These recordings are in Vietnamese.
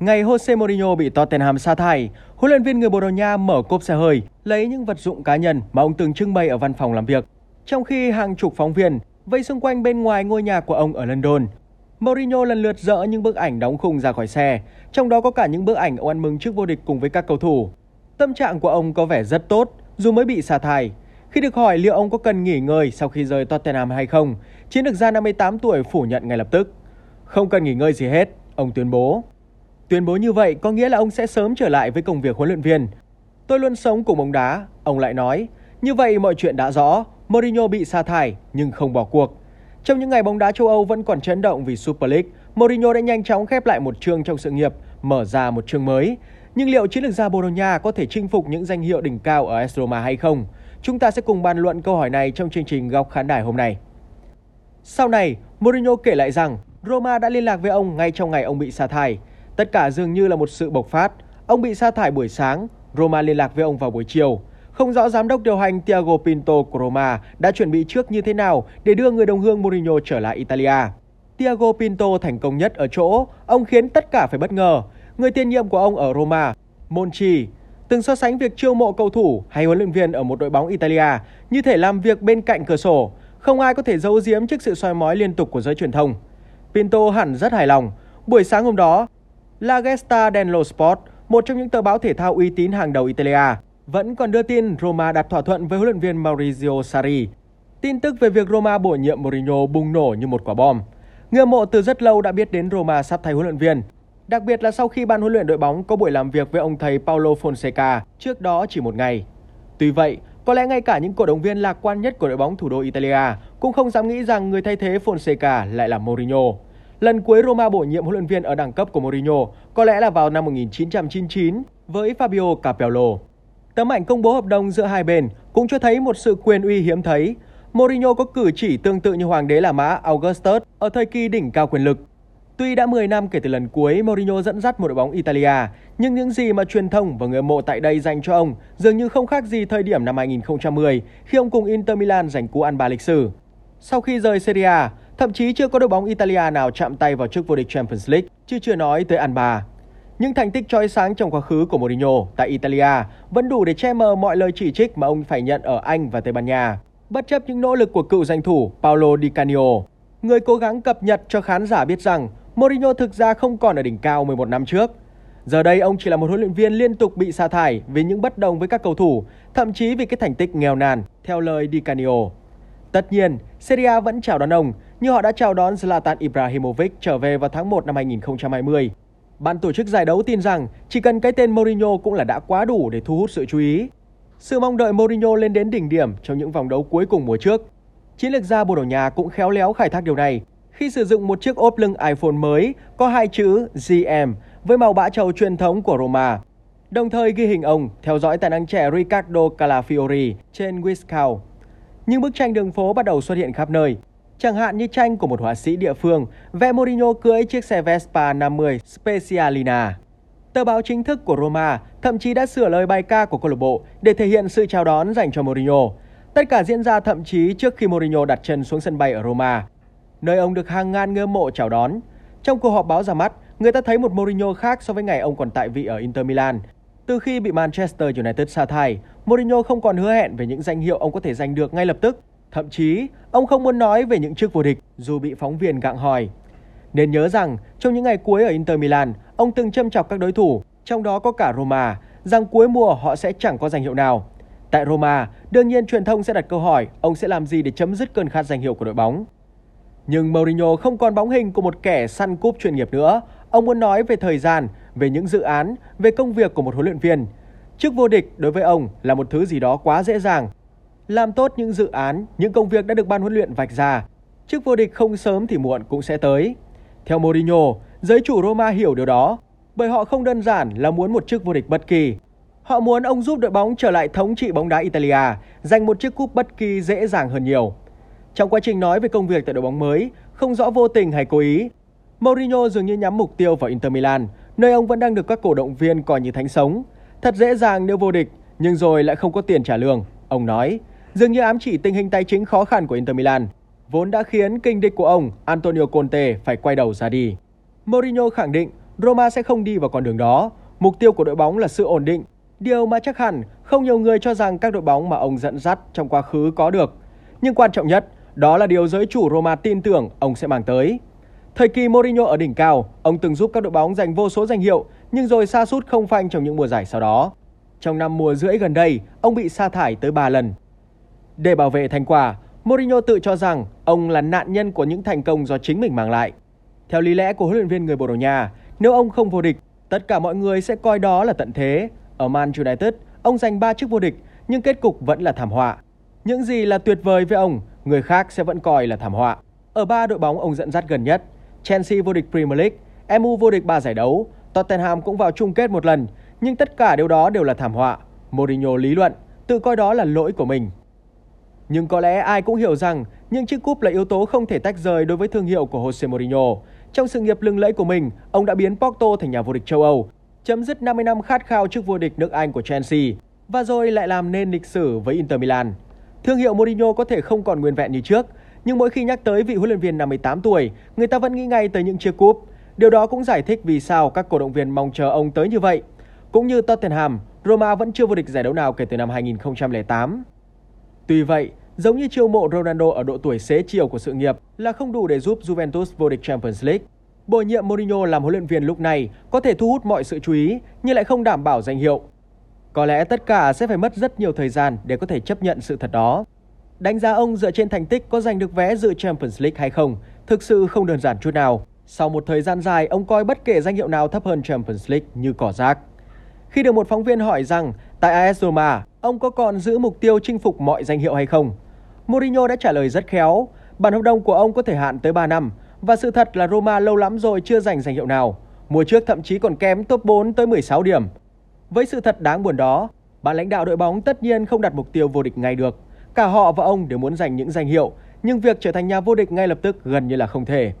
Ngày Jose Mourinho bị Tottenham sa thải, huấn luyện viên người Bồ Đào Nha mở cốp xe hơi, lấy những vật dụng cá nhân mà ông từng trưng bày ở văn phòng làm việc. Trong khi hàng chục phóng viên vây xung quanh bên ngoài ngôi nhà của ông ở London, Mourinho lần lượt dỡ những bức ảnh đóng khung ra khỏi xe, trong đó có cả những bức ảnh ông ăn mừng trước vô địch cùng với các cầu thủ. Tâm trạng của ông có vẻ rất tốt, dù mới bị sa thải. Khi được hỏi liệu ông có cần nghỉ ngơi sau khi rời Tottenham hay không, chiến lược gia 58 tuổi phủ nhận ngay lập tức. Không cần nghỉ ngơi gì hết, ông tuyên bố. Tuyên bố như vậy có nghĩa là ông sẽ sớm trở lại với công việc huấn luyện viên. Tôi luôn sống cùng bóng đá, ông lại nói. Như vậy mọi chuyện đã rõ, Mourinho bị sa thải nhưng không bỏ cuộc. Trong những ngày bóng đá châu Âu vẫn còn chấn động vì Super League, Mourinho đã nhanh chóng khép lại một chương trong sự nghiệp, mở ra một chương mới. Nhưng liệu chiến lược gia Bồ có thể chinh phục những danh hiệu đỉnh cao ở AS Roma hay không? Chúng ta sẽ cùng bàn luận câu hỏi này trong chương trình Góc Khán đài hôm nay. Sau này, Mourinho kể lại rằng Roma đã liên lạc với ông ngay trong ngày ông bị sa thải. Tất cả dường như là một sự bộc phát. Ông bị sa thải buổi sáng, Roma liên lạc với ông vào buổi chiều. Không rõ giám đốc điều hành Thiago Pinto của Roma đã chuẩn bị trước như thế nào để đưa người đồng hương Mourinho trở lại Italia. Thiago Pinto thành công nhất ở chỗ, ông khiến tất cả phải bất ngờ. Người tiền nhiệm của ông ở Roma, Monchi, từng so sánh việc chiêu mộ cầu thủ hay huấn luyện viên ở một đội bóng Italia như thể làm việc bên cạnh cửa sổ. Không ai có thể giấu giếm trước sự soi mói liên tục của giới truyền thông. Pinto hẳn rất hài lòng. Buổi sáng hôm đó, La Gesta dello Sport, một trong những tờ báo thể thao uy tín hàng đầu Italia, vẫn còn đưa tin Roma đạt thỏa thuận với huấn luyện viên Maurizio Sarri. Tin tức về việc Roma bổ nhiệm Mourinho bùng nổ như một quả bom. Người mộ từ rất lâu đã biết đến Roma sắp thay huấn luyện viên, đặc biệt là sau khi ban huấn luyện đội bóng có buổi làm việc với ông thầy Paulo Fonseca trước đó chỉ một ngày. Tuy vậy, có lẽ ngay cả những cổ động viên lạc quan nhất của đội bóng thủ đô Italia cũng không dám nghĩ rằng người thay thế Fonseca lại là Mourinho. Lần cuối Roma bổ nhiệm huấn luyện viên ở đẳng cấp của Mourinho có lẽ là vào năm 1999 với Fabio Capello. Tấm ảnh công bố hợp đồng giữa hai bên cũng cho thấy một sự quyền uy hiếm thấy. Mourinho có cử chỉ tương tự như hoàng đế La Mã Augustus ở thời kỳ đỉnh cao quyền lực. Tuy đã 10 năm kể từ lần cuối Mourinho dẫn dắt một đội bóng Italia, nhưng những gì mà truyền thông và người mộ tại đây dành cho ông dường như không khác gì thời điểm năm 2010 khi ông cùng Inter Milan giành cú ăn ba lịch sử. Sau khi rời Serie A, thậm chí chưa có đội bóng Italia nào chạm tay vào chức vô địch Champions League, chứ chưa nói tới ăn ba. Những thành tích chói sáng trong quá khứ của Mourinho tại Italia vẫn đủ để che mờ mọi lời chỉ trích mà ông phải nhận ở Anh và Tây Ban Nha. Bất chấp những nỗ lực của cựu danh thủ Paolo Di Canio, người cố gắng cập nhật cho khán giả biết rằng Mourinho thực ra không còn ở đỉnh cao 11 năm trước. Giờ đây ông chỉ là một huấn luyện viên liên tục bị sa thải vì những bất đồng với các cầu thủ, thậm chí vì cái thành tích nghèo nàn, theo lời Di Canio. Tất nhiên, Serie A vẫn chào đón ông, như họ đã chào đón Zlatan Ibrahimovic trở về vào tháng 1 năm 2020. Ban tổ chức giải đấu tin rằng chỉ cần cái tên Mourinho cũng là đã quá đủ để thu hút sự chú ý. Sự mong đợi Mourinho lên đến đỉnh điểm trong những vòng đấu cuối cùng mùa trước. Chiến lược gia Bồ Đào Nha cũng khéo léo khai thác điều này khi sử dụng một chiếc ốp lưng iPhone mới có hai chữ GM với màu bã trầu truyền thống của Roma. Đồng thời ghi hình ông theo dõi tài năng trẻ Ricardo Calafiori trên Wiscow. Những bức tranh đường phố bắt đầu xuất hiện khắp nơi, Chẳng hạn như tranh của một họa sĩ địa phương vẽ Mourinho cưỡi chiếc xe Vespa 50 Specialina. Tờ báo chính thức của Roma thậm chí đã sửa lời bài ca của câu lạc bộ để thể hiện sự chào đón dành cho Mourinho. Tất cả diễn ra thậm chí trước khi Mourinho đặt chân xuống sân bay ở Roma, nơi ông được hàng ngàn ngơ mộ chào đón. Trong cuộc họp báo ra mắt, người ta thấy một Mourinho khác so với ngày ông còn tại vị ở Inter Milan. Từ khi bị Manchester United sa thải, Mourinho không còn hứa hẹn về những danh hiệu ông có thể giành được ngay lập tức. Thậm chí, ông không muốn nói về những chức vô địch dù bị phóng viên gặng hỏi. Nên nhớ rằng, trong những ngày cuối ở Inter Milan, ông từng châm chọc các đối thủ, trong đó có cả Roma, rằng cuối mùa họ sẽ chẳng có danh hiệu nào. Tại Roma, đương nhiên truyền thông sẽ đặt câu hỏi ông sẽ làm gì để chấm dứt cơn khát danh hiệu của đội bóng. Nhưng Mourinho không còn bóng hình của một kẻ săn cúp chuyên nghiệp nữa. Ông muốn nói về thời gian, về những dự án, về công việc của một huấn luyện viên. Chức vô địch đối với ông là một thứ gì đó quá dễ dàng làm tốt những dự án, những công việc đã được ban huấn luyện vạch ra. Chức vô địch không sớm thì muộn cũng sẽ tới. Theo Mourinho, giới chủ Roma hiểu điều đó, bởi họ không đơn giản là muốn một chức vô địch bất kỳ. Họ muốn ông giúp đội bóng trở lại thống trị bóng đá Italia, giành một chiếc cúp bất kỳ dễ dàng hơn nhiều. Trong quá trình nói về công việc tại đội bóng mới, không rõ vô tình hay cố ý, Mourinho dường như nhắm mục tiêu vào Inter Milan, nơi ông vẫn đang được các cổ động viên coi như thánh sống. Thật dễ dàng nếu vô địch, nhưng rồi lại không có tiền trả lương. Ông nói, dường như ám chỉ tình hình tài chính khó khăn của Inter Milan, vốn đã khiến kinh địch của ông Antonio Conte phải quay đầu ra đi. Mourinho khẳng định Roma sẽ không đi vào con đường đó. Mục tiêu của đội bóng là sự ổn định, điều mà chắc hẳn không nhiều người cho rằng các đội bóng mà ông dẫn dắt trong quá khứ có được. Nhưng quan trọng nhất, đó là điều giới chủ Roma tin tưởng ông sẽ mang tới. Thời kỳ Mourinho ở đỉnh cao, ông từng giúp các đội bóng giành vô số danh hiệu, nhưng rồi sa sút không phanh trong những mùa giải sau đó. Trong năm mùa rưỡi gần đây, ông bị sa thải tới 3 lần. Để bảo vệ thành quả, Mourinho tự cho rằng ông là nạn nhân của những thành công do chính mình mang lại. Theo lý lẽ của huấn luyện viên người Bồ Đào Nha, nếu ông không vô địch, tất cả mọi người sẽ coi đó là tận thế. Ở Man United, ông giành 3 chức vô địch, nhưng kết cục vẫn là thảm họa. Những gì là tuyệt vời với ông, người khác sẽ vẫn coi là thảm họa. Ở ba đội bóng ông dẫn dắt gần nhất, Chelsea vô địch Premier League, MU vô địch 3 giải đấu, Tottenham cũng vào chung kết một lần, nhưng tất cả điều đó đều là thảm họa. Mourinho lý luận, tự coi đó là lỗi của mình. Nhưng có lẽ ai cũng hiểu rằng những chiếc cúp là yếu tố không thể tách rời đối với thương hiệu của Jose Mourinho. Trong sự nghiệp lừng lẫy của mình, ông đã biến Porto thành nhà vô địch châu Âu, chấm dứt 50 năm khát khao trước vô địch nước Anh của Chelsea và rồi lại làm nên lịch sử với Inter Milan. Thương hiệu Mourinho có thể không còn nguyên vẹn như trước, nhưng mỗi khi nhắc tới vị huấn luyện viên 58 tuổi, người ta vẫn nghĩ ngay tới những chiếc cúp. Điều đó cũng giải thích vì sao các cổ động viên mong chờ ông tới như vậy. Cũng như Tottenham, Roma vẫn chưa vô địch giải đấu nào kể từ năm 2008. Tuy vậy, giống như chiêu mộ Ronaldo ở độ tuổi xế chiều của sự nghiệp là không đủ để giúp Juventus vô địch Champions League. Bổ nhiệm Mourinho làm huấn luyện viên lúc này có thể thu hút mọi sự chú ý nhưng lại không đảm bảo danh hiệu. Có lẽ tất cả sẽ phải mất rất nhiều thời gian để có thể chấp nhận sự thật đó. Đánh giá ông dựa trên thành tích có giành được vé dự Champions League hay không thực sự không đơn giản chút nào. Sau một thời gian dài, ông coi bất kể danh hiệu nào thấp hơn Champions League như cỏ rác. Khi được một phóng viên hỏi rằng tại AS Roma, ông có còn giữ mục tiêu chinh phục mọi danh hiệu hay không? Mourinho đã trả lời rất khéo, bản hợp đồng của ông có thời hạn tới 3 năm và sự thật là Roma lâu lắm rồi chưa giành danh hiệu nào. Mùa trước thậm chí còn kém top 4 tới 16 điểm. Với sự thật đáng buồn đó, ban lãnh đạo đội bóng tất nhiên không đặt mục tiêu vô địch ngay được. Cả họ và ông đều muốn giành những danh hiệu, nhưng việc trở thành nhà vô địch ngay lập tức gần như là không thể.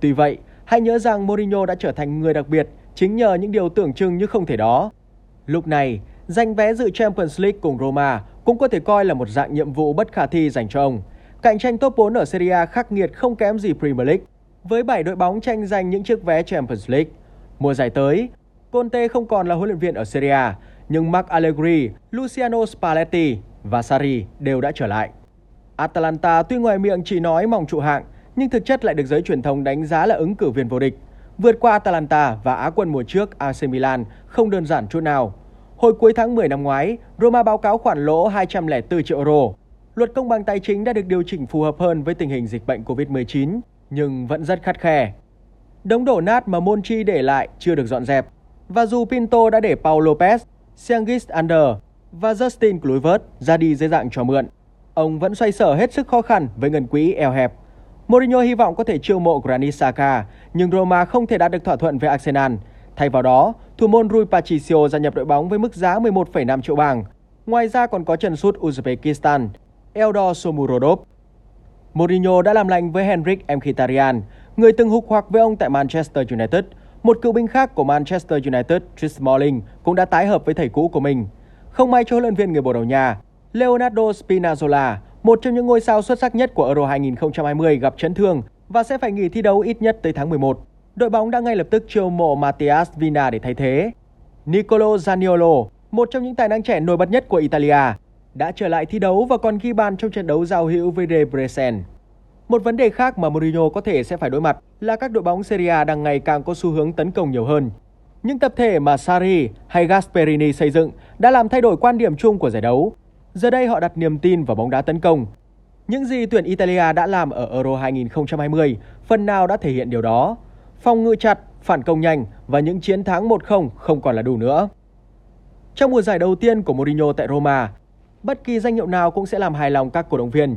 Tuy vậy, hãy nhớ rằng Mourinho đã trở thành người đặc biệt chính nhờ những điều tưởng chừng như không thể đó. Lúc này, giành vé dự Champions League cùng Roma cũng có thể coi là một dạng nhiệm vụ bất khả thi dành cho ông. Cạnh tranh top 4 ở Serie A khắc nghiệt không kém gì Premier League, với 7 đội bóng tranh giành những chiếc vé Champions League. Mùa giải tới, Conte không còn là huấn luyện viên ở Serie A, nhưng Mark Allegri, Luciano Spalletti và Sarri đều đã trở lại. Atalanta tuy ngoài miệng chỉ nói mong trụ hạng, nhưng thực chất lại được giới truyền thông đánh giá là ứng cử viên vô địch. Vượt qua Atalanta và Á quân mùa trước AC Milan không đơn giản chút nào. Hồi cuối tháng 10 năm ngoái, Roma báo cáo khoản lỗ 204 triệu euro. Luật công bằng tài chính đã được điều chỉnh phù hợp hơn với tình hình dịch bệnh COVID-19, nhưng vẫn rất khắt khe. Đống đổ nát mà Monchi để lại chưa được dọn dẹp. Và dù Pinto đã để Paul Lopez, Siangis Under và Justin Kluivert ra đi dưới dạng cho mượn, ông vẫn xoay sở hết sức khó khăn với ngân quỹ eo hẹp. Mourinho hy vọng có thể chiêu mộ Granit Xhaka, nhưng Roma không thể đạt được thỏa thuận với Arsenal. Thay vào đó, thủ môn Rui Patricio gia nhập đội bóng với mức giá 11,5 triệu bảng. Ngoài ra còn có chân sút Uzbekistan, Eldor Somurodov. Mourinho đã làm lành với Henrik Mkhitaryan, người từng hục hoặc với ông tại Manchester United. Một cựu binh khác của Manchester United, Chris Smalling, cũng đã tái hợp với thầy cũ của mình. Không may cho huấn luyện viên người Bồ Đào Nha, Leonardo Spinazzola, một trong những ngôi sao xuất sắc nhất của Euro 2020 gặp chấn thương và sẽ phải nghỉ thi đấu ít nhất tới tháng 11 đội bóng đã ngay lập tức chiêu mộ Matias Vina để thay thế. Nicolo Zaniolo, một trong những tài năng trẻ nổi bật nhất của Italia, đã trở lại thi đấu và còn ghi bàn trong trận đấu giao hữu với Debrecen. Một vấn đề khác mà Mourinho có thể sẽ phải đối mặt là các đội bóng Serie A đang ngày càng có xu hướng tấn công nhiều hơn. Những tập thể mà Sarri hay Gasperini xây dựng đã làm thay đổi quan điểm chung của giải đấu. Giờ đây họ đặt niềm tin vào bóng đá tấn công. Những gì tuyển Italia đã làm ở Euro 2020 phần nào đã thể hiện điều đó phòng ngự chặt, phản công nhanh và những chiến thắng 1-0 không còn là đủ nữa. Trong mùa giải đầu tiên của Mourinho tại Roma, bất kỳ danh hiệu nào cũng sẽ làm hài lòng các cổ động viên.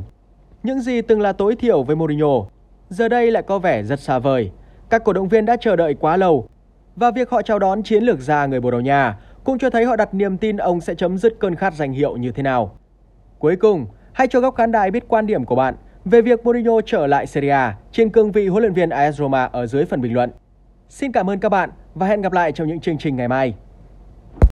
Những gì từng là tối thiểu với Mourinho, giờ đây lại có vẻ rất xa vời. Các cổ động viên đã chờ đợi quá lâu và việc họ chào đón chiến lược gia người Bồ Đào Nha cũng cho thấy họ đặt niềm tin ông sẽ chấm dứt cơn khát danh hiệu như thế nào. Cuối cùng, hãy cho góc khán đài biết quan điểm của bạn về việc Mourinho trở lại Serie A, trên cương vị huấn luyện viên AS Roma ở dưới phần bình luận. Xin cảm ơn các bạn và hẹn gặp lại trong những chương trình ngày mai.